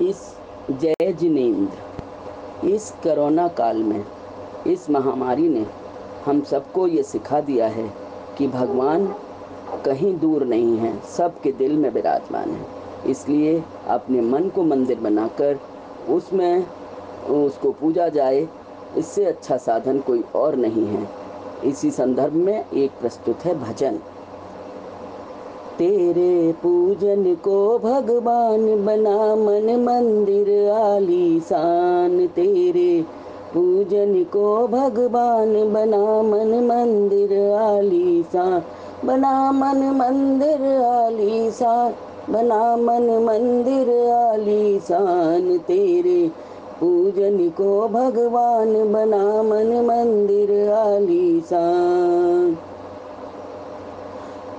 इस जय जिनेन्द्र, इस कोरोना काल में, इस महामारी ने हम सबको ये सिखा दिया है कि भगवान कहीं दूर नहीं है, सबके दिल में विराजमान है। इसलिए अपने मन को मंदिर बनाकर उसमें उसको पूजा जाए, इससे अच्छा साधन कोई और नहीं है। इसी संदर्भ में एक प्रस्तुत है भजन। तेरे पूजन को भगवान बना मन मंदिर आलीशान। तेरे पूजन को भगवान बना मन मंदिर आलीशान। बना मन मंदिर आलीशान। बना मन मंदिर आलीशान। तेरे पूजन को भगवान बना मन मंदिर आलीशान।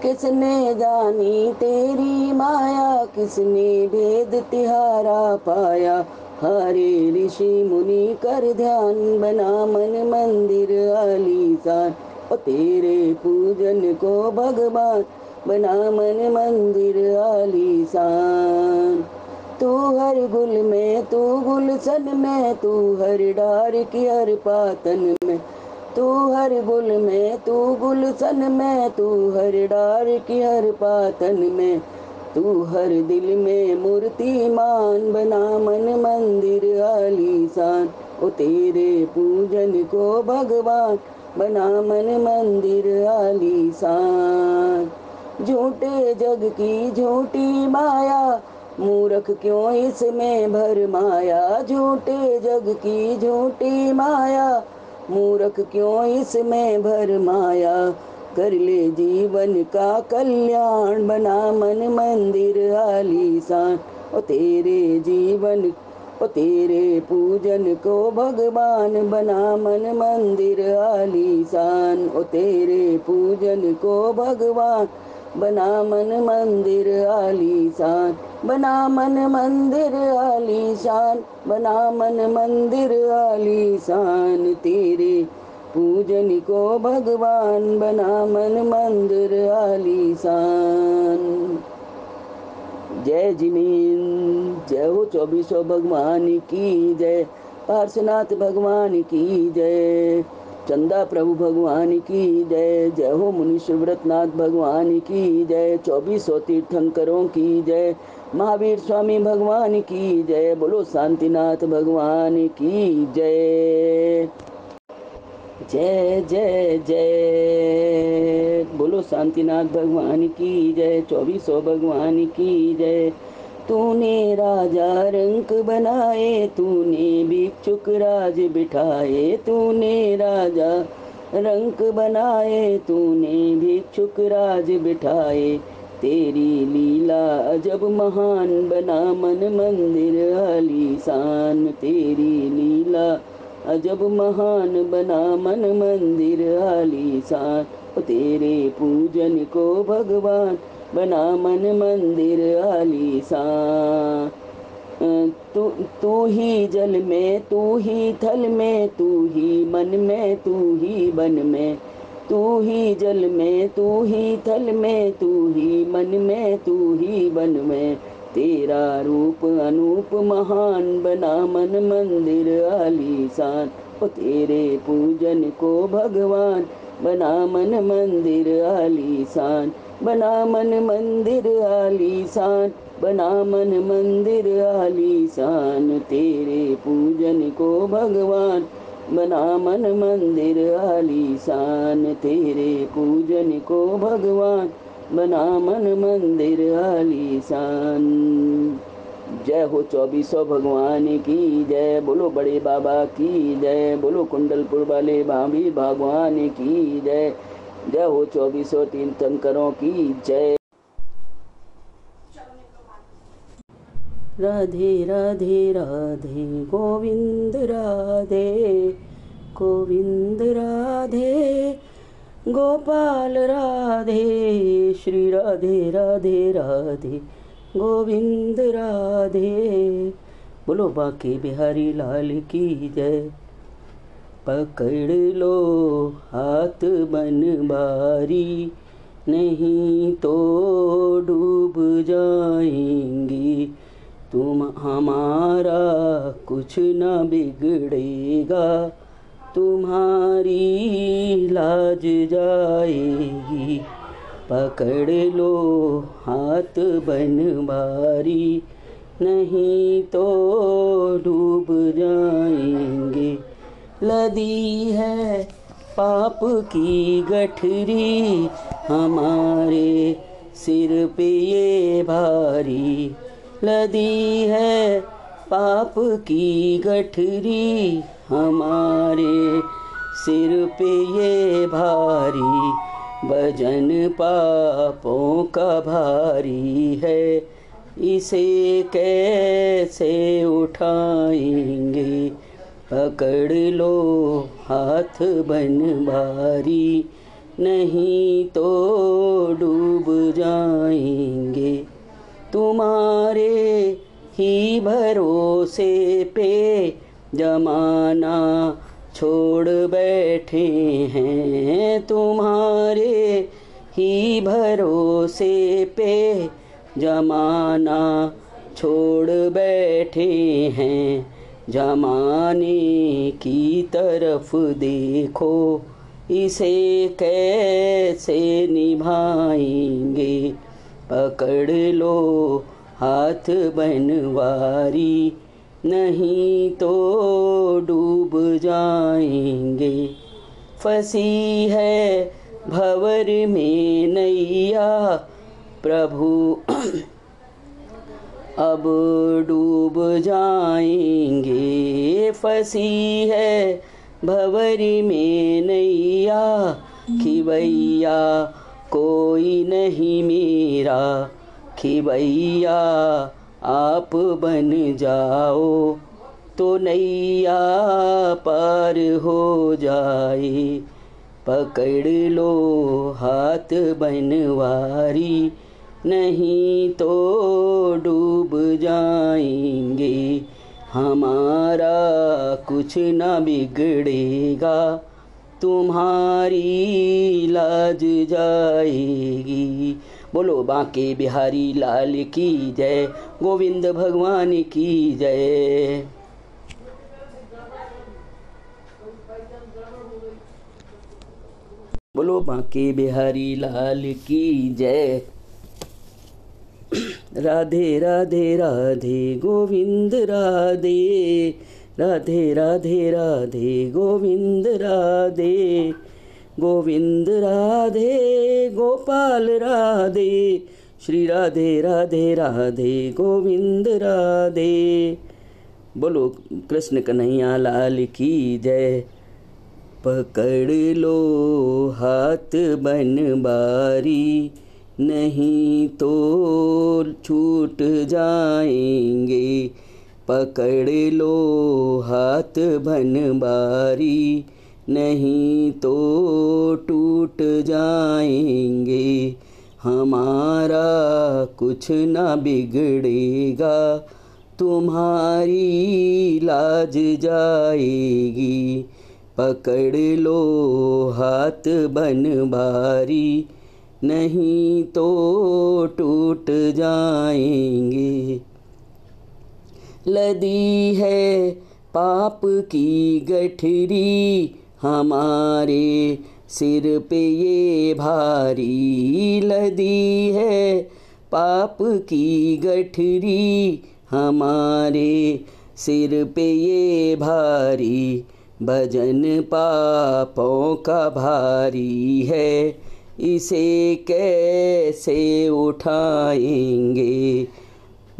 किसने जानी तेरी माया? किसने भेद तिहारा पाया? हरे ऋषि मुनि कर ध्यान बना मन मंदिर आलीशान। और तेरे पूजन को भगवान बना मन मंदिर आलीशान। तू हर गुल में, तू गुलशन में, तू हर डार की हर पातन में। तू हर गुल में, तू गुलशन में, तू हर डार की हर पातन में। तू हर दिल में मूर्तिमान बना मन मंदिर आलीशान। ओ तेरे पूजन को भगवान बना मन मंदिर आलीशान। झूठे जग की झूठी माया, मूर्ख क्यों इसमें भर माया? झूठे जग की झूठी माया मूर्ख क्यों इसमें भर माया? कर ले जीवन का कल्याण, बना मन मंदिर आलीशान। ओ तेरे जीवन, ओ तेरे पूजन को भगवान, बना मन मंदिर आलीशान। ओ तेरे पूजन को भगवान बना मन मंदिर आलीशान बना मन मंदिर आलीशान बना मन मंदिर आलीशान तेरे पूजन को भगवान, बना मन मंदिर आलीशान जय जिमीन जय हो चौबीसों भगवान की जय, पार्श्वनाथ भगवान की जय। चंदा प्रभु भगवान की जय। जय हो मुनि शिवव्रतनाथ भगवान की जय। चौबीसों तीर्थंकरों की जय। महावीर स्वामी भगवान की जय। बोलो शांतिनाथ भगवान की जय। जय जय जय। बोलो शांतिनाथ भगवान की जय। चौबीसों भगवान की जय। तूने राजा रंक बनाए, तूने भिक्षुक राज बिठाए, तूने राजा रंक बनाए, तूने भिक्षुक राज बिठाए। तेरी लीला अजब महान बना, मन मंदिर आलीशान। तेरी लीला अजब महान बना, मन मंदिर आलीशान। तेरे पूजन को भगवान बना मन मंदिर आलीशान तू तू ही जल में, तू ही थल में, तू ही मन में, तू ही बन में। तू ही जल में, तू ही थल में, तू ही मन में, तू ही बन में। तेरा रूप अनूप महान बना मन मंदिर आलीशान ओ तेरे पूजन को भगवान बना मन मंदिर आलीशान बना मन मंदिर आलीशान बना मन मंदिर आलीशान, तेरे पूजन को भगवान। बना मन मंदिर आलीशान, तेरे पूजन को भगवान। बना मन मंदिर आलीशान। जय हो चौबीसों भगवान की जय। बोलो बड़े बाबा की जय। बोलो कुंडलपुर वाले भाभी भगवान की जय। जय हो चौबीसों तीर्थंकरों की जय। राधे राधे राधे, गोविंद राधे गोविंद राधे, गोपाल राधे, श्री राधे राधे राधे, गोविंद राधे। बोलो बाकी बिहारी लाल की जय। पकड़ लो हाथ बन बारी, नहीं तो डूब जाएँगी। तुम हमारा कुछ न बिगड़ेगा, तुम्हारी लाज जाएगी। पकड़ लो हाथ बनवारी नहीं तो डूब जाएँगे। लदी है पाप की गठरी हमारे सिर पे ये भारी लदी है। पाप की गठरी हमारे सिर पे ये भारी, भजन पापों का भारी है। इसे कैसे उठाएँगे? पकड़ लो हाथ बन भारी नहीं तो डूब जाएँगे। तुम्हारे ही भरोसे पे जमाना छोड़ बैठे हैं। तुम्हारे ही भरोसे पे जमाना छोड़ बैठे हैं। जमाने की तरफ़ देखो, इसे कैसे निभाएँगे? पकड़ लो हाथ बनवारी, नहीं तो डूब जाएँगे। फंसी है भवर में नैया, प्रभु अब डूब जाएँगे। फंसी है भवरी में नैया खिवैया कोई नहीं मेरा। खिवैया आप बन जाओ तो नैया पार हो जाए। पकड़ लो हाथ बनवारी। नहीं तो डूब जाएँगे। हमारा कुछ न बिगड़ेगा। तुम्हारी लाज जाएगी। बोलो, बांके बिहारी लाल की जय। गोविंद भगवान की जय। बोलो, बांके बिहारी लाल की जय। राधे राधे राधे गोविंद, राधे। राधे राधे राधे गोविंद राधे। गोविंद, राधे, गोपाल, राधे। श्री राधे राधे राधे गोविंद, राधे। बोलो, कृष्ण कन्हैया लाल की जय। पकड़ लो हाथ बन बारी नहीं तो छूट जाएँगे। पकड़ लो हाथ बन बारी नहीं तो टूट जाएँगे। हमारा कुछ ना बिगड़ेगा, तुम्हारी लाज जाएगी। पकड़ लो हाथ बन बारी नहीं तो टूट जाएँगे। लदी है पाप की गठरी हमारे सिर पे ये भारी लदी है। पाप की गठरी हमारे सिर पे ये भारी, भजन पापों का भारी है। इसे कैसे उठाएँगे?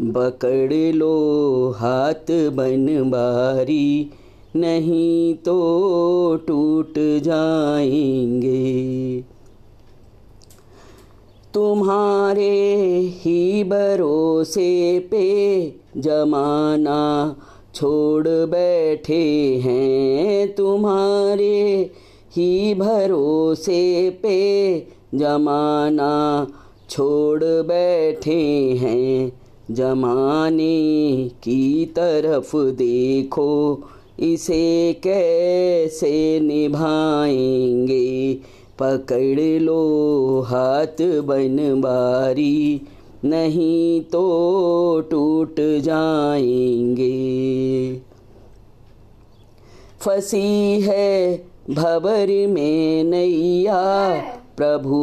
पकड़ लो हाथ बनवारी, नहीं तो टूट जाएँगे। तुम्हारे ही भरोसे पे जमाना छोड़ बैठे हैं तुम्हारे ही भरोसे पे जमाना छोड़ बैठे हैं। जमाने की तरफ़ देखो, इसे कैसे निभाएँगे? पकड़ लो हाथ बनवारी, नहीं तो टूट जाएँगे। फंसी है भबर में नैया प्रभु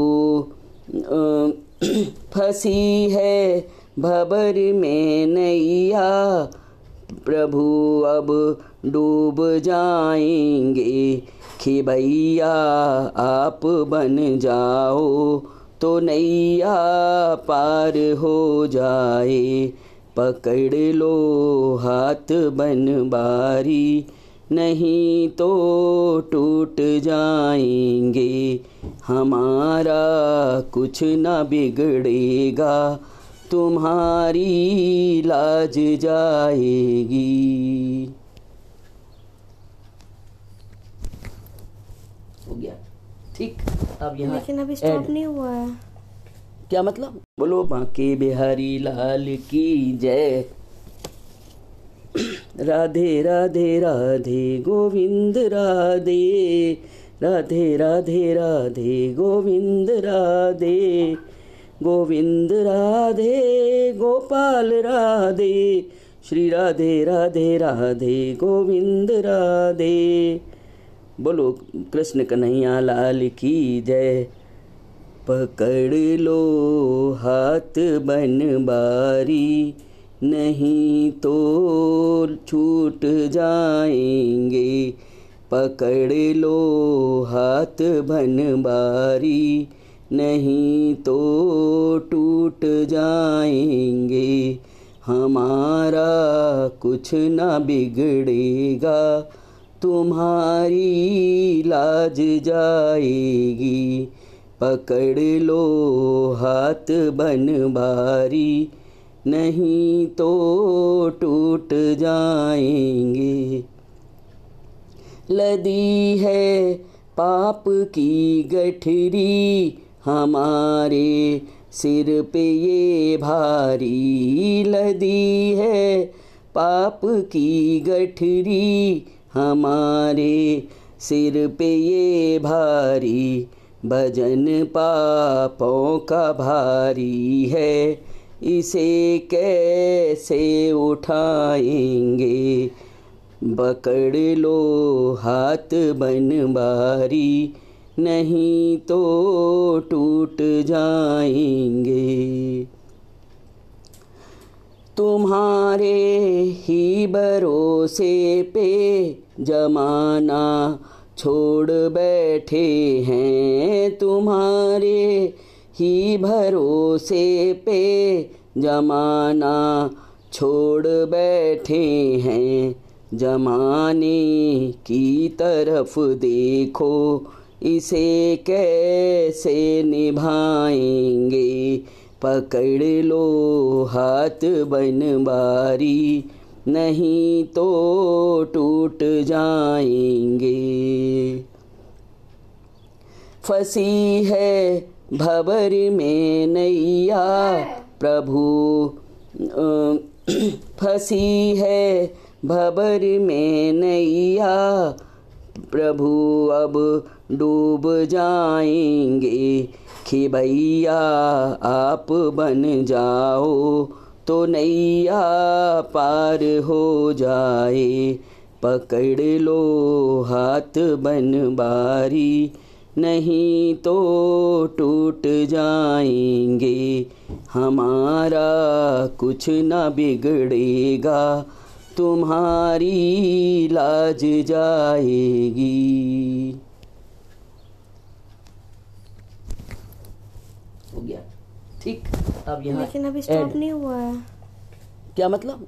फंसी है। भबर में नैया प्रभु, अब डूब जाएँगे कि भैया आप बन जाओ तो नैया पार हो जाए। पकड़ लो हाथ बन बारी नहीं तो टूट जाएँगे। हमारा कुछ न बिगड़ेगा। तुम्हारी लाज जाएगी। हो गया। ठीक अब यहाँ लेकिन अभी स्टॉप नहीं हुआ है। क्या मतलब? बोलो बांके बिहारी लाल की जय। राधे राधे राधे गोविंद, राधे। राधे राधे राधे गोविंद राधे। गोविंद, राधे, गोपाल, राधे। श्री राधे राधे राधे गोविंद, राधे। बोलो, कृष्ण कन्हैया लाल की जय। पकड़ लो हाथ बन बारी नहीं तो छूट जाएँगे। पकड़ लो हाथ बन बारी नहीं तो टूट जाएँगे। हमारा कुछ ना बिगड़ेगा। तुम्हारी लाज जाएगी। पकड़ लो हाथ बन बारी नहीं तो टूट जाएँगे। लदी है पाप की गठरी हमारे सिर पे ये भारी लदी है पाप की गठरी हमारे सिर पे ये भारी, भजन पापों का भारी है। इसे कैसे उठाएँगे? पकड़ लो हाथ बन बारी नहीं तो टूट जाएँगे। तुम्हारे ही भरोसे पे जमाना छोड़ बैठे हैं तुम्हारे ही भरोसे पे जमाना छोड़ बैठे हैं। जमाने की तरफ़ देखो, इसे कैसे निभाएँगे? पकड़ लो हाथ बन बारी नहीं तो टूट जाएँगे। फंसी है भबर में नैया। प्रभु फंसी है भबर में नैया। प्रभु, अब डूब जाएँगे कि भैया आप बन जाओ तो नैया पार हो जाए। पकड़ लो हाथ बन बारी नहीं तो टूट जाएँगे। हमारा कुछ न बिगड़ेगा। तुम्हारी लाज जाएगी। हो गया। ठीक अब यहाँ लेकिन अभी स्टॉप नहीं हुआ है। क्या मतलब?